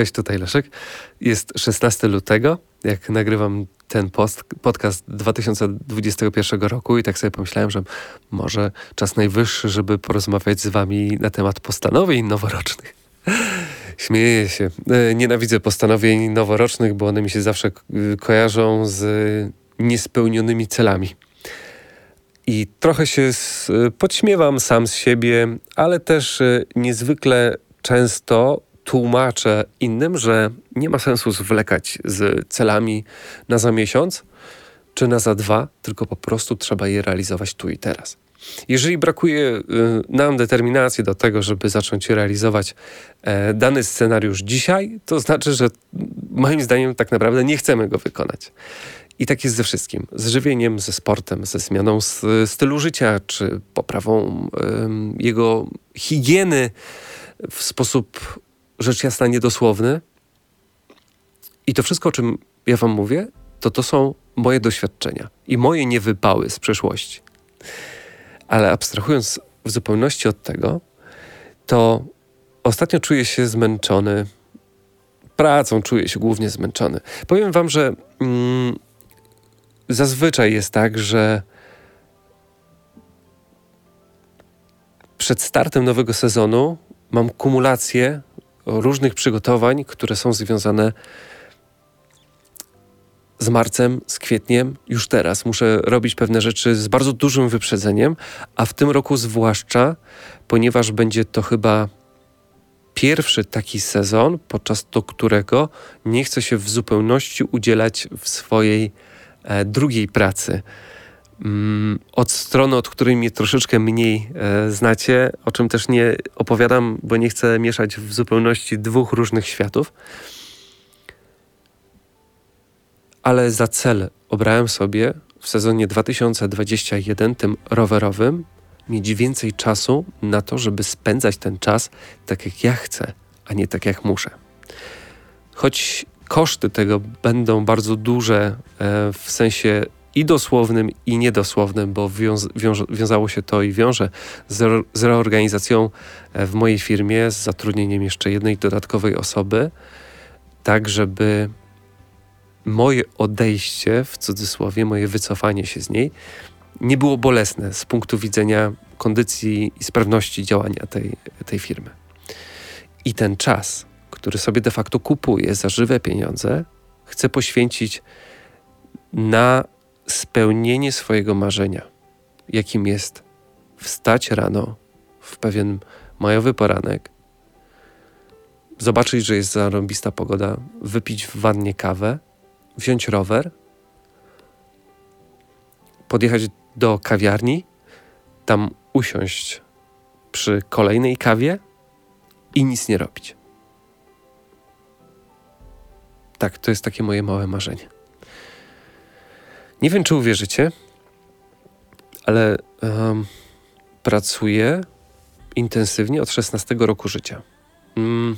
Cześć, tutaj Leszek. Jest 16 lutego, jak nagrywam ten post, podcast 2021 roku i tak sobie pomyślałem, że może czas najwyższy, żeby porozmawiać z wami na temat postanowień noworocznych. Śmieję się. E, nienawidzę postanowień noworocznych, bo one mi się zawsze kojarzą z niespełnionymi celami. I trochę się podśmiewam sam z siebie, ale też e, niezwykle często tłumaczę innym, że nie ma sensu zwlekać z celami na za miesiąc czy na za dwa, tylko po prostu trzeba je realizować tu i teraz. Jeżeli brakuje y, nam determinacji do tego, żeby zacząć realizować e, dany scenariusz dzisiaj, to znaczy, że moim zdaniem tak naprawdę nie chcemy go wykonać. I tak jest ze wszystkim. Z żywieniem, ze sportem, ze zmianą stylu życia, czy poprawą jego higieny w sposób rzecz jasna niedosłowny. I to wszystko, o czym ja Wam mówię, to to są moje doświadczenia i moje niewypały z przeszłości. Ale abstrahując w zupełności od tego, to ostatnio czuję się zmęczony. Pracą czuję się głównie zmęczony. Powiem Wam, że mm, zazwyczaj jest tak, że przed startem nowego sezonu mam kumulację różnych przygotowań, które są związane z marcem, z kwietniem, już teraz. Muszę robić pewne rzeczy z bardzo dużym wyprzedzeniem, a w tym roku zwłaszcza, ponieważ będzie to chyba pierwszy taki sezon, podczas do którego nie chcę się w zupełności udzielać w swojej e, drugiej pracy. Mm, od strony, od której mnie troszeczkę mniej e, znacie, o czym też nie opowiadam, bo nie chcę mieszać w zupełności dwóch różnych światów. Ale za cel obrałem sobie w sezonie 2021, tym rowerowym, mieć więcej czasu na to, żeby spędzać ten czas tak jak ja chcę, a nie tak jak muszę. Choć koszty tego będą bardzo duże e, w sensie i dosłownym, i niedosłownym, bo wiąz, wiązało się to i wiąże z, z reorganizacją e, w mojej firmie, z zatrudnieniem jeszcze jednej dodatkowej osoby, tak żeby moje odejście, w cudzysłowie, moje wycofanie się z niej, nie było bolesne z punktu widzenia kondycji i sprawności działania tej, tej firmy. I ten czas, który sobie de facto kupuję za żywe pieniądze, chcę poświęcić na spełnienie swojego marzenia, jakim jest wstać rano w pewien majowy poranek, zobaczyć, że jest zarąbista pogoda, wypić w wannie kawę, wziąć rower, podjechać do kawiarni, tam usiąść przy kolejnej kawie i nic nie robić. Tak, to jest takie moje małe marzenie. Nie wiem, czy uwierzycie, ale um, pracuję intensywnie od 16 roku życia. Mm,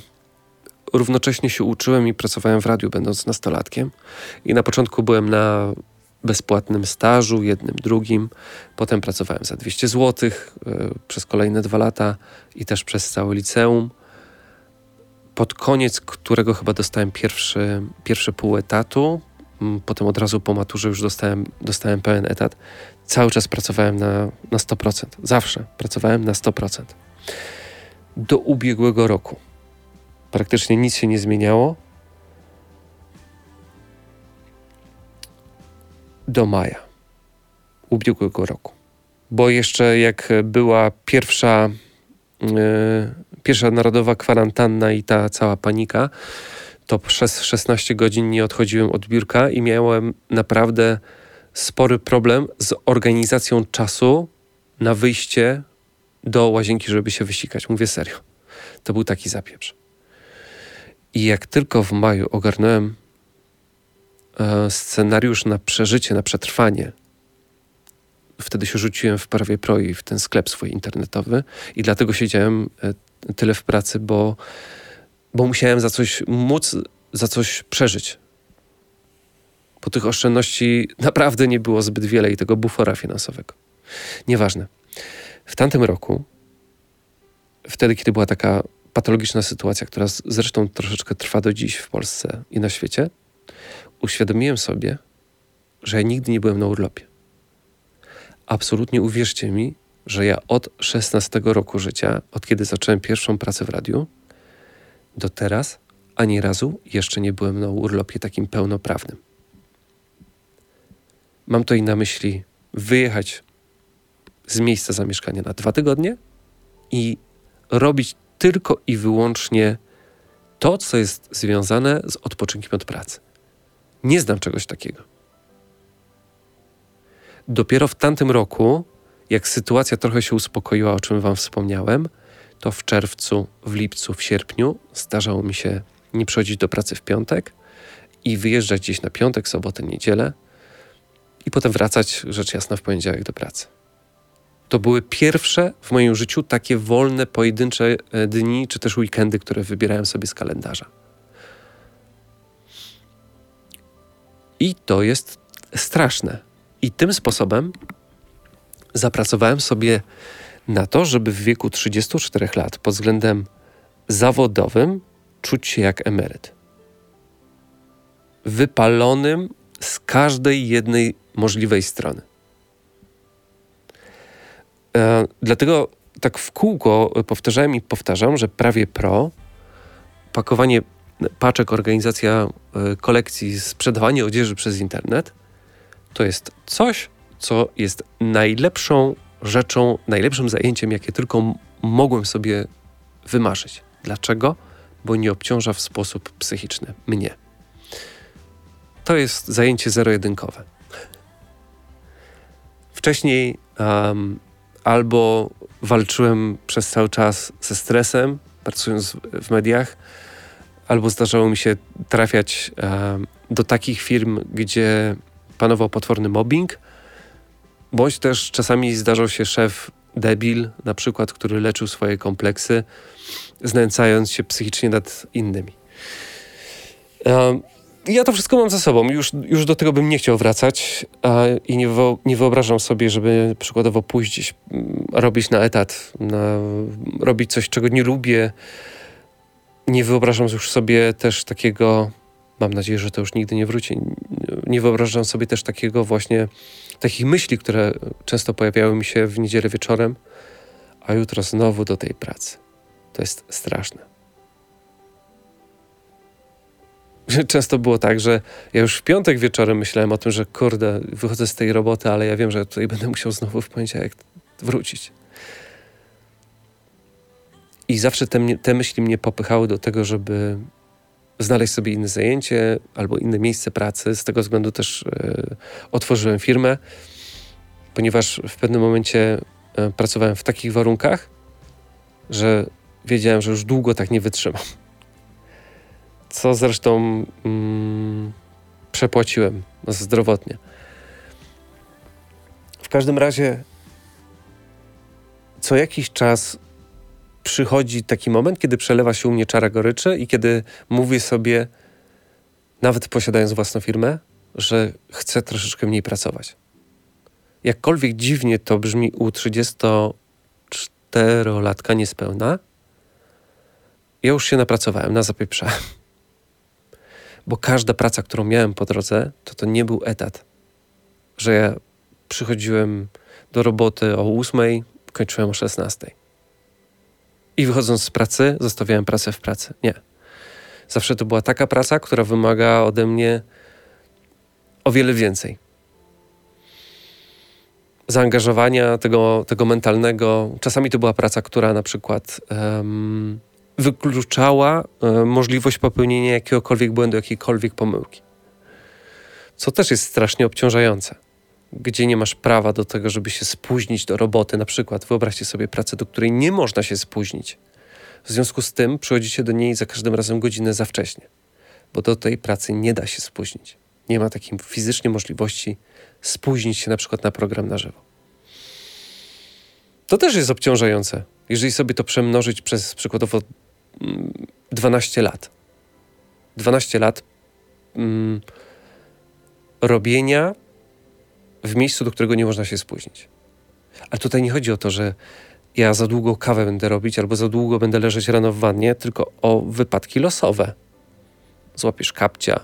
równocześnie się uczyłem i pracowałem w radiu, będąc nastolatkiem. I na początku byłem na bezpłatnym stażu, jednym, drugim. Potem pracowałem za 200 zł y, przez kolejne dwa lata i też przez całe liceum. Pod koniec którego chyba dostałem pierwszy, pierwszy pół etatu, potem od razu po maturze już dostałem, dostałem pełen etat. Cały czas pracowałem na, na 100%. Zawsze pracowałem na 100%. Do ubiegłego roku. Praktycznie nic się nie zmieniało. Do maja ubiegłego roku. Bo jeszcze jak była pierwsza, yy, pierwsza narodowa kwarantanna i ta cała panika, to przez 16 godzin nie odchodziłem od biurka i miałem naprawdę spory problem z organizacją czasu na wyjście do łazienki, żeby się wysikać. Mówię serio. To był taki zapieprz. I jak tylko w maju ogarnąłem e, scenariusz na przeżycie, na przetrwanie, wtedy się rzuciłem w prawie pro i w ten sklep swój internetowy i dlatego siedziałem e, tyle w pracy, bo bo musiałem za coś móc, za coś przeżyć. Bo tych oszczędności naprawdę nie było zbyt wiele i tego bufora finansowego. Nieważne. W tamtym roku, wtedy, kiedy była taka patologiczna sytuacja, która zresztą troszeczkę trwa do dziś w Polsce i na świecie, uświadomiłem sobie, że ja nigdy nie byłem na urlopie. Absolutnie uwierzcie mi, że ja od 16 roku życia, od kiedy zacząłem pierwszą pracę w radiu, do teraz ani razu jeszcze nie byłem na urlopie takim pełnoprawnym. Mam tutaj na myśli wyjechać z miejsca zamieszkania na dwa tygodnie i robić tylko i wyłącznie to, co jest związane z odpoczynkiem od pracy. Nie znam czegoś takiego. Dopiero w tamtym roku, jak sytuacja trochę się uspokoiła, o czym Wam wspomniałem, to w czerwcu, w lipcu, w sierpniu zdarzało mi się nie przychodzić do pracy w piątek i wyjeżdżać gdzieś na piątek, sobotę, niedzielę i potem wracać, rzecz jasna, w poniedziałek do pracy. To były pierwsze w moim życiu takie wolne, pojedyncze e, dni, czy też weekendy, które wybierałem sobie z kalendarza. I to jest straszne. I tym sposobem zapracowałem sobie na to, żeby w wieku 34 lat pod względem zawodowym czuć się jak emeryt. Wypalonym z każdej jednej możliwej strony. E, dlatego tak w kółko powtarzałem i powtarzam, że prawie pro, pakowanie paczek, organizacja e, kolekcji, sprzedawanie odzieży przez internet to jest coś, co jest najlepszą rzeczą, najlepszym zajęciem, jakie tylko mogłem sobie wymarzyć. Dlaczego? Bo nie obciąża w sposób psychiczny mnie. To jest zajęcie zero-jedynkowe. Wcześniej um, albo walczyłem przez cały czas ze stresem, pracując w mediach, albo zdarzało mi się trafiać um, do takich firm, gdzie panował potworny mobbing, bądź też czasami zdarzał się szef debil, na przykład, który leczył swoje kompleksy, znęcając się psychicznie nad innymi. Ja to wszystko mam za sobą. Już, już do tego bym nie chciał wracać i nie, nie wyobrażam sobie, żeby przykładowo pójść gdzieś, mm, robić na etat, na, robić coś, czego nie lubię. Nie wyobrażam już sobie też takiego, mam nadzieję, że to już nigdy nie wróci, nie wyobrażam sobie też takiego właśnie, takich myśli, które często pojawiały mi się w niedzielę wieczorem, a jutro znowu do tej pracy. To jest straszne. Często było tak, że ja już w piątek wieczorem myślałem o tym, że kurde, wychodzę z tej roboty, ale ja wiem, że tutaj będę musiał znowu w poniedziałek wrócić. I zawsze te, te myśli mnie popychały do tego, żeby znaleźć sobie inne zajęcie albo inne miejsce pracy. Z tego względu też e, otworzyłem firmę, ponieważ w pewnym momencie e, pracowałem w takich warunkach, że wiedziałem, że już długo tak nie wytrzymam co zresztą mm, przepłaciłem zdrowotnie. W każdym razie, co jakiś czas przychodzi taki moment, kiedy przelewa się u mnie czara goryczy i kiedy mówię sobie, nawet posiadając własną firmę, że chcę troszeczkę mniej pracować. Jakkolwiek dziwnie to brzmi u 34-latka niespełna, ja już się napracowałem, na zapieprzałem bo każda praca, którą miałem po drodze, to to nie był etat. Że ja przychodziłem do roboty o 8, kończyłem o 16. I wychodząc z pracy, zostawiałem pracę w pracy. Nie. Zawsze to była taka praca, która wymaga ode mnie o wiele więcej. Zaangażowania tego, tego mentalnego. Czasami to była praca, która na przykład um, wykluczała e, możliwość popełnienia jakiegokolwiek błędu, jakiejkolwiek pomyłki. Co też jest strasznie obciążające. Gdzie nie masz prawa do tego, żeby się spóźnić do roboty, na przykład wyobraźcie sobie pracę, do której nie można się spóźnić. W związku z tym przychodzicie do niej za każdym razem godzinę za wcześnie, bo do tej pracy nie da się spóźnić. Nie ma takiej fizycznie możliwości spóźnić się na przykład na program na żywo. To też jest obciążające. Jeżeli sobie to przemnożyć przez przykładowo 12 lat. 12 lat mm, robienia w miejscu, do którego nie można się spóźnić. Ale tutaj nie chodzi o to, że ja za długo kawę będę robić albo za długo będę leżeć rano w wannie, tylko o wypadki losowe. Złapiesz kapcia,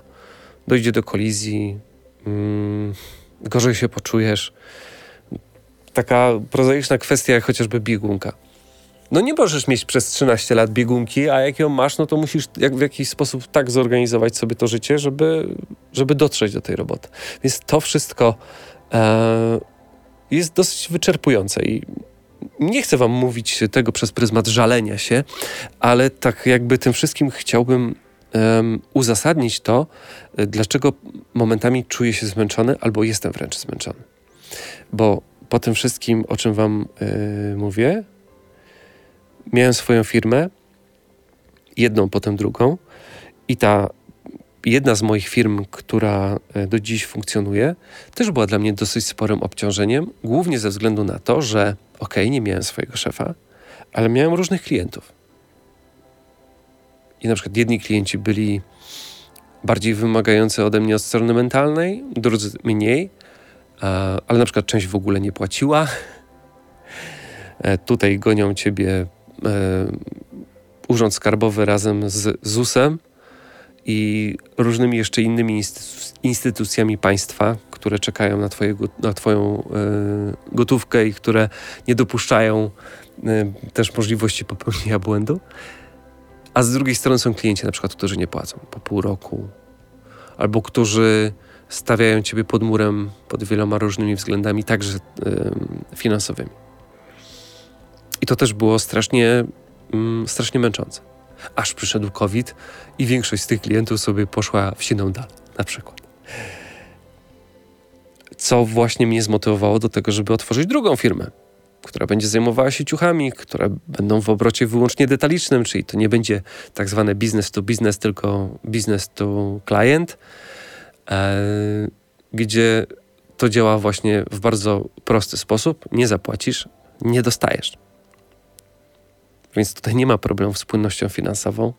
dojdzie do kolizji, mm, gorzej się poczujesz. Taka prozaiczna kwestia jak chociażby biegunka. No nie możesz mieć przez 13 lat biegunki, a jak ją masz, no to musisz jak w jakiś sposób tak zorganizować sobie to życie, żeby, żeby dotrzeć do tej roboty. Więc to wszystko jest dosyć wyczerpujące i nie chcę wam mówić tego przez pryzmat żalenia się, ale tak jakby tym wszystkim chciałbym um, uzasadnić to, dlaczego momentami czuję się zmęczony albo jestem wręcz zmęczony. Bo po tym wszystkim, o czym wam yy, mówię, miałem swoją firmę, jedną, potem drugą i ta jedna z moich firm, która e, do dziś funkcjonuje, też była dla mnie dosyć sporym obciążeniem, głównie ze względu na to, że ok, nie miałem swojego szefa, ale miałem różnych klientów. I na przykład jedni klienci byli bardziej wymagający ode mnie od strony mentalnej, drudzy mniej, ale na przykład część w ogóle nie płaciła. E, tutaj gonią ciebie e, Urząd Skarbowy razem z ZUS-em i różnymi jeszcze innymi instytucjami państwa, które czekają na, twoje, na Twoją y, gotówkę i które nie dopuszczają y, też możliwości popełnienia błędu. A z drugiej strony są klienci, na przykład, którzy nie płacą po pół roku, albo którzy stawiają ciebie pod murem pod wieloma różnymi względami, także y, finansowymi. I to też było strasznie, mm, strasznie męczące. Aż przyszedł COVID i większość z tych klientów sobie poszła w siną dal, na przykład. Co właśnie mnie zmotywowało do tego, żeby otworzyć drugą firmę, która będzie zajmowała się ciuchami, które będą w obrocie wyłącznie detalicznym, czyli to nie będzie tak zwane business to business, tylko business to client, e, gdzie to działa właśnie w bardzo prosty sposób. Nie zapłacisz, nie dostajesz. Więc tutaj nie ma problemu z płynnością finansową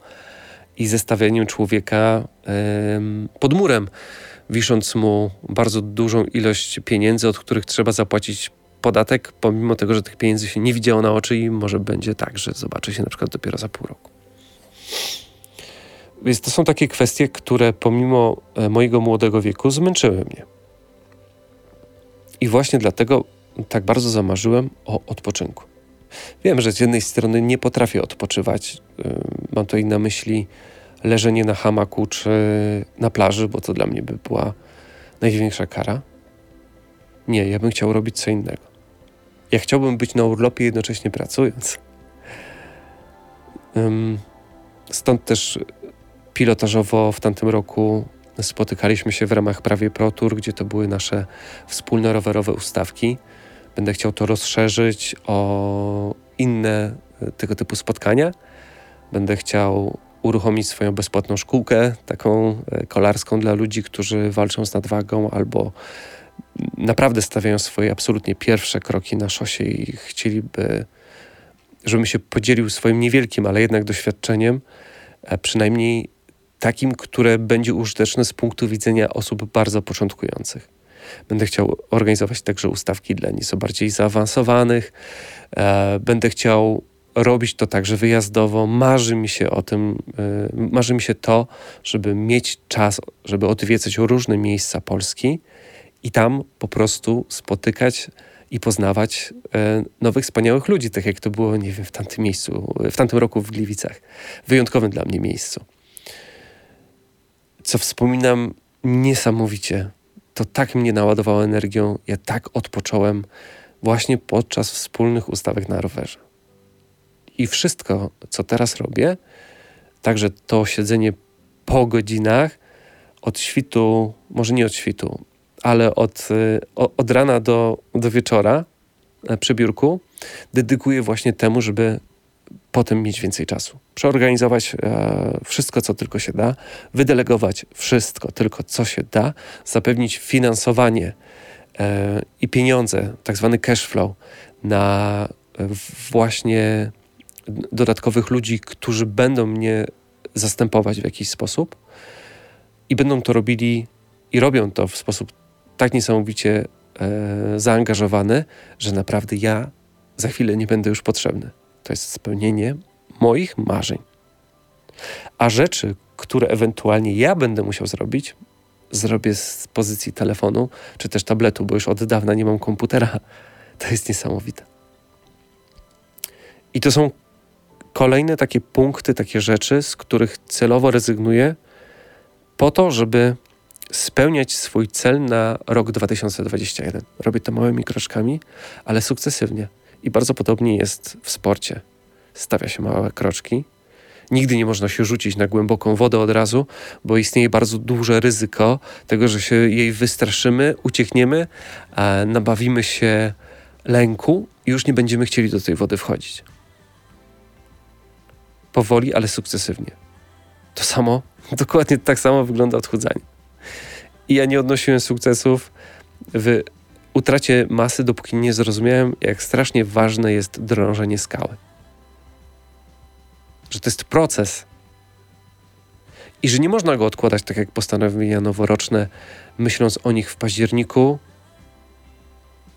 i zestawieniem człowieka pod murem, wisząc mu bardzo dużą ilość pieniędzy, od których trzeba zapłacić podatek, pomimo tego, że tych pieniędzy się nie widziało na oczy i może będzie tak, że zobaczy się na przykład dopiero za pół roku. Więc to są takie kwestie, które pomimo e, mojego młodego wieku zmęczyły mnie. I właśnie dlatego tak bardzo zamarzyłem o odpoczynku. Wiem, że z jednej strony nie potrafię odpoczywać. Mam tutaj na myśli leżenie na hamaku czy na plaży, bo to dla mnie by była największa kara. Nie, ja bym chciał robić co innego. Ja chciałbym być na urlopie jednocześnie pracując. Stąd też pilotażowo w tamtym roku spotykaliśmy się w ramach Prawie Pro Tour, gdzie to były nasze wspólne rowerowe ustawki. Będę chciał to rozszerzyć o inne e, tego typu spotkania. Będę chciał uruchomić swoją bezpłatną szkółkę, taką e, kolarską dla ludzi, którzy walczą z nadwagą albo naprawdę stawiają swoje absolutnie pierwsze kroki na szosie i chcieliby, żebym się podzielił swoim niewielkim, ale jednak doświadczeniem, e, przynajmniej takim, które będzie użyteczne z punktu widzenia osób bardzo początkujących. Będę chciał organizować także ustawki dla nieco bardziej zaawansowanych. E, będę chciał robić to także wyjazdowo. Marzy mi się o tym, e, marzy mi się to, żeby mieć czas, żeby odwiedzać różne miejsca Polski i tam po prostu spotykać i poznawać e, nowych, wspaniałych ludzi, tak jak to było, nie wiem, w tamtym miejscu, w tamtym roku w Gliwicach. Wyjątkowym dla mnie miejscu. Co wspominam niesamowicie to tak mnie naładowało energią, ja tak odpocząłem właśnie podczas wspólnych ustawek na rowerze. I wszystko, co teraz robię, także to siedzenie po godzinach, od świtu, może nie od świtu, ale od, y, od rana do, do wieczora e, przy biurku, dedykuję właśnie temu, żeby potem mieć więcej czasu. Przeorganizować e, wszystko, co tylko się da, wydelegować wszystko, tylko co się da, zapewnić finansowanie e, i pieniądze, tak zwany cash flow, na e, właśnie dodatkowych ludzi, którzy będą mnie zastępować w jakiś sposób i będą to robili i robią to w sposób tak niesamowicie e, zaangażowany, że naprawdę ja za chwilę nie będę już potrzebny. To jest spełnienie moich marzeń. A rzeczy, które ewentualnie ja będę musiał zrobić, zrobię z pozycji telefonu czy też tabletu, bo już od dawna nie mam komputera. To jest niesamowite. I to są kolejne takie punkty, takie rzeczy, z których celowo rezygnuję, po to, żeby spełniać swój cel na rok 2021. Robię to małymi kroczkami, ale sukcesywnie. I bardzo podobnie jest w sporcie. Stawia się małe kroczki. Nigdy nie można się rzucić na głęboką wodę od razu, bo istnieje bardzo duże ryzyko tego, że się jej wystraszymy, uciekniemy, nabawimy się lęku i już nie będziemy chcieli do tej wody wchodzić. Powoli, ale sukcesywnie. To samo, dokładnie tak samo wygląda odchudzanie. I ja nie odnosiłem sukcesów w utracie masy, dopóki nie zrozumiałem, jak strasznie ważne jest drążenie skały. Że to jest proces. I że nie można go odkładać tak jak postanowienia noworoczne, myśląc o nich w październiku,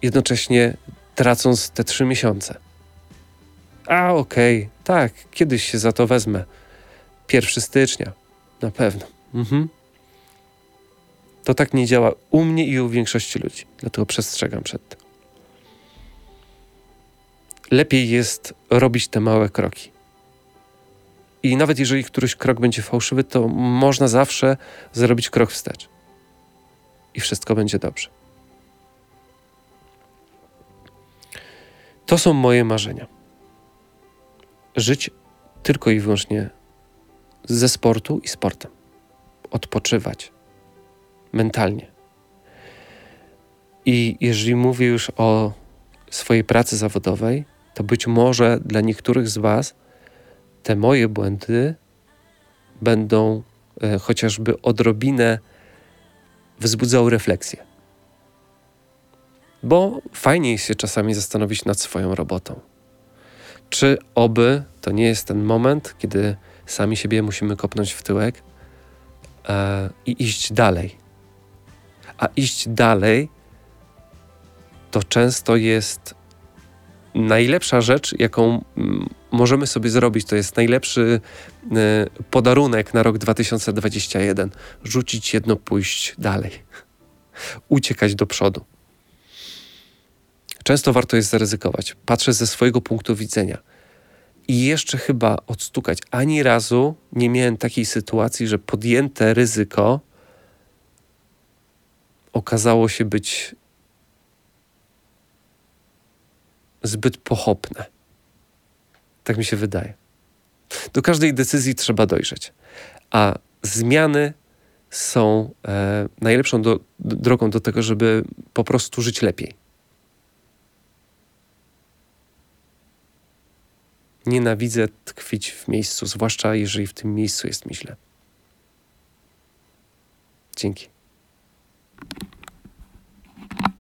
jednocześnie tracąc te trzy miesiące. A okej, okay, tak, kiedyś się za to wezmę. 1 stycznia, na pewno. Mhm. To tak nie działa u mnie i u większości ludzi, dlatego przestrzegam przed tym. Lepiej jest robić te małe kroki. I nawet jeżeli któryś krok będzie fałszywy, to można zawsze zrobić krok wstecz. I wszystko będzie dobrze. To są moje marzenia. Żyć tylko i wyłącznie ze sportu i sportem. Odpoczywać mentalnie. I jeżeli mówię już o swojej pracy zawodowej, to być może dla niektórych z Was te moje błędy będą e, chociażby odrobinę wzbudzały refleksję. Bo fajnie jest się czasami zastanowić nad swoją robotą. Czy oby to nie jest ten moment, kiedy sami siebie musimy kopnąć w tyłek e, i iść dalej. A iść dalej to często jest najlepsza rzecz, jaką mm, możemy sobie zrobić. To jest najlepszy e, podarunek na rok 2021. Rzucić jedno, pójść dalej. Uciekać do przodu. Często warto jest zaryzykować. Patrzę ze swojego punktu widzenia. I jeszcze chyba odstukać. Ani razu nie miałem takiej sytuacji, że podjęte ryzyko okazało się być zbyt pochopne. Tak mi się wydaje. Do każdej decyzji trzeba dojrzeć, a zmiany są e, najlepszą do, drogą do tego, żeby po prostu żyć lepiej. Nienawidzę tkwić w miejscu, zwłaszcza jeżeli w tym miejscu jest mi źle. Dzięki.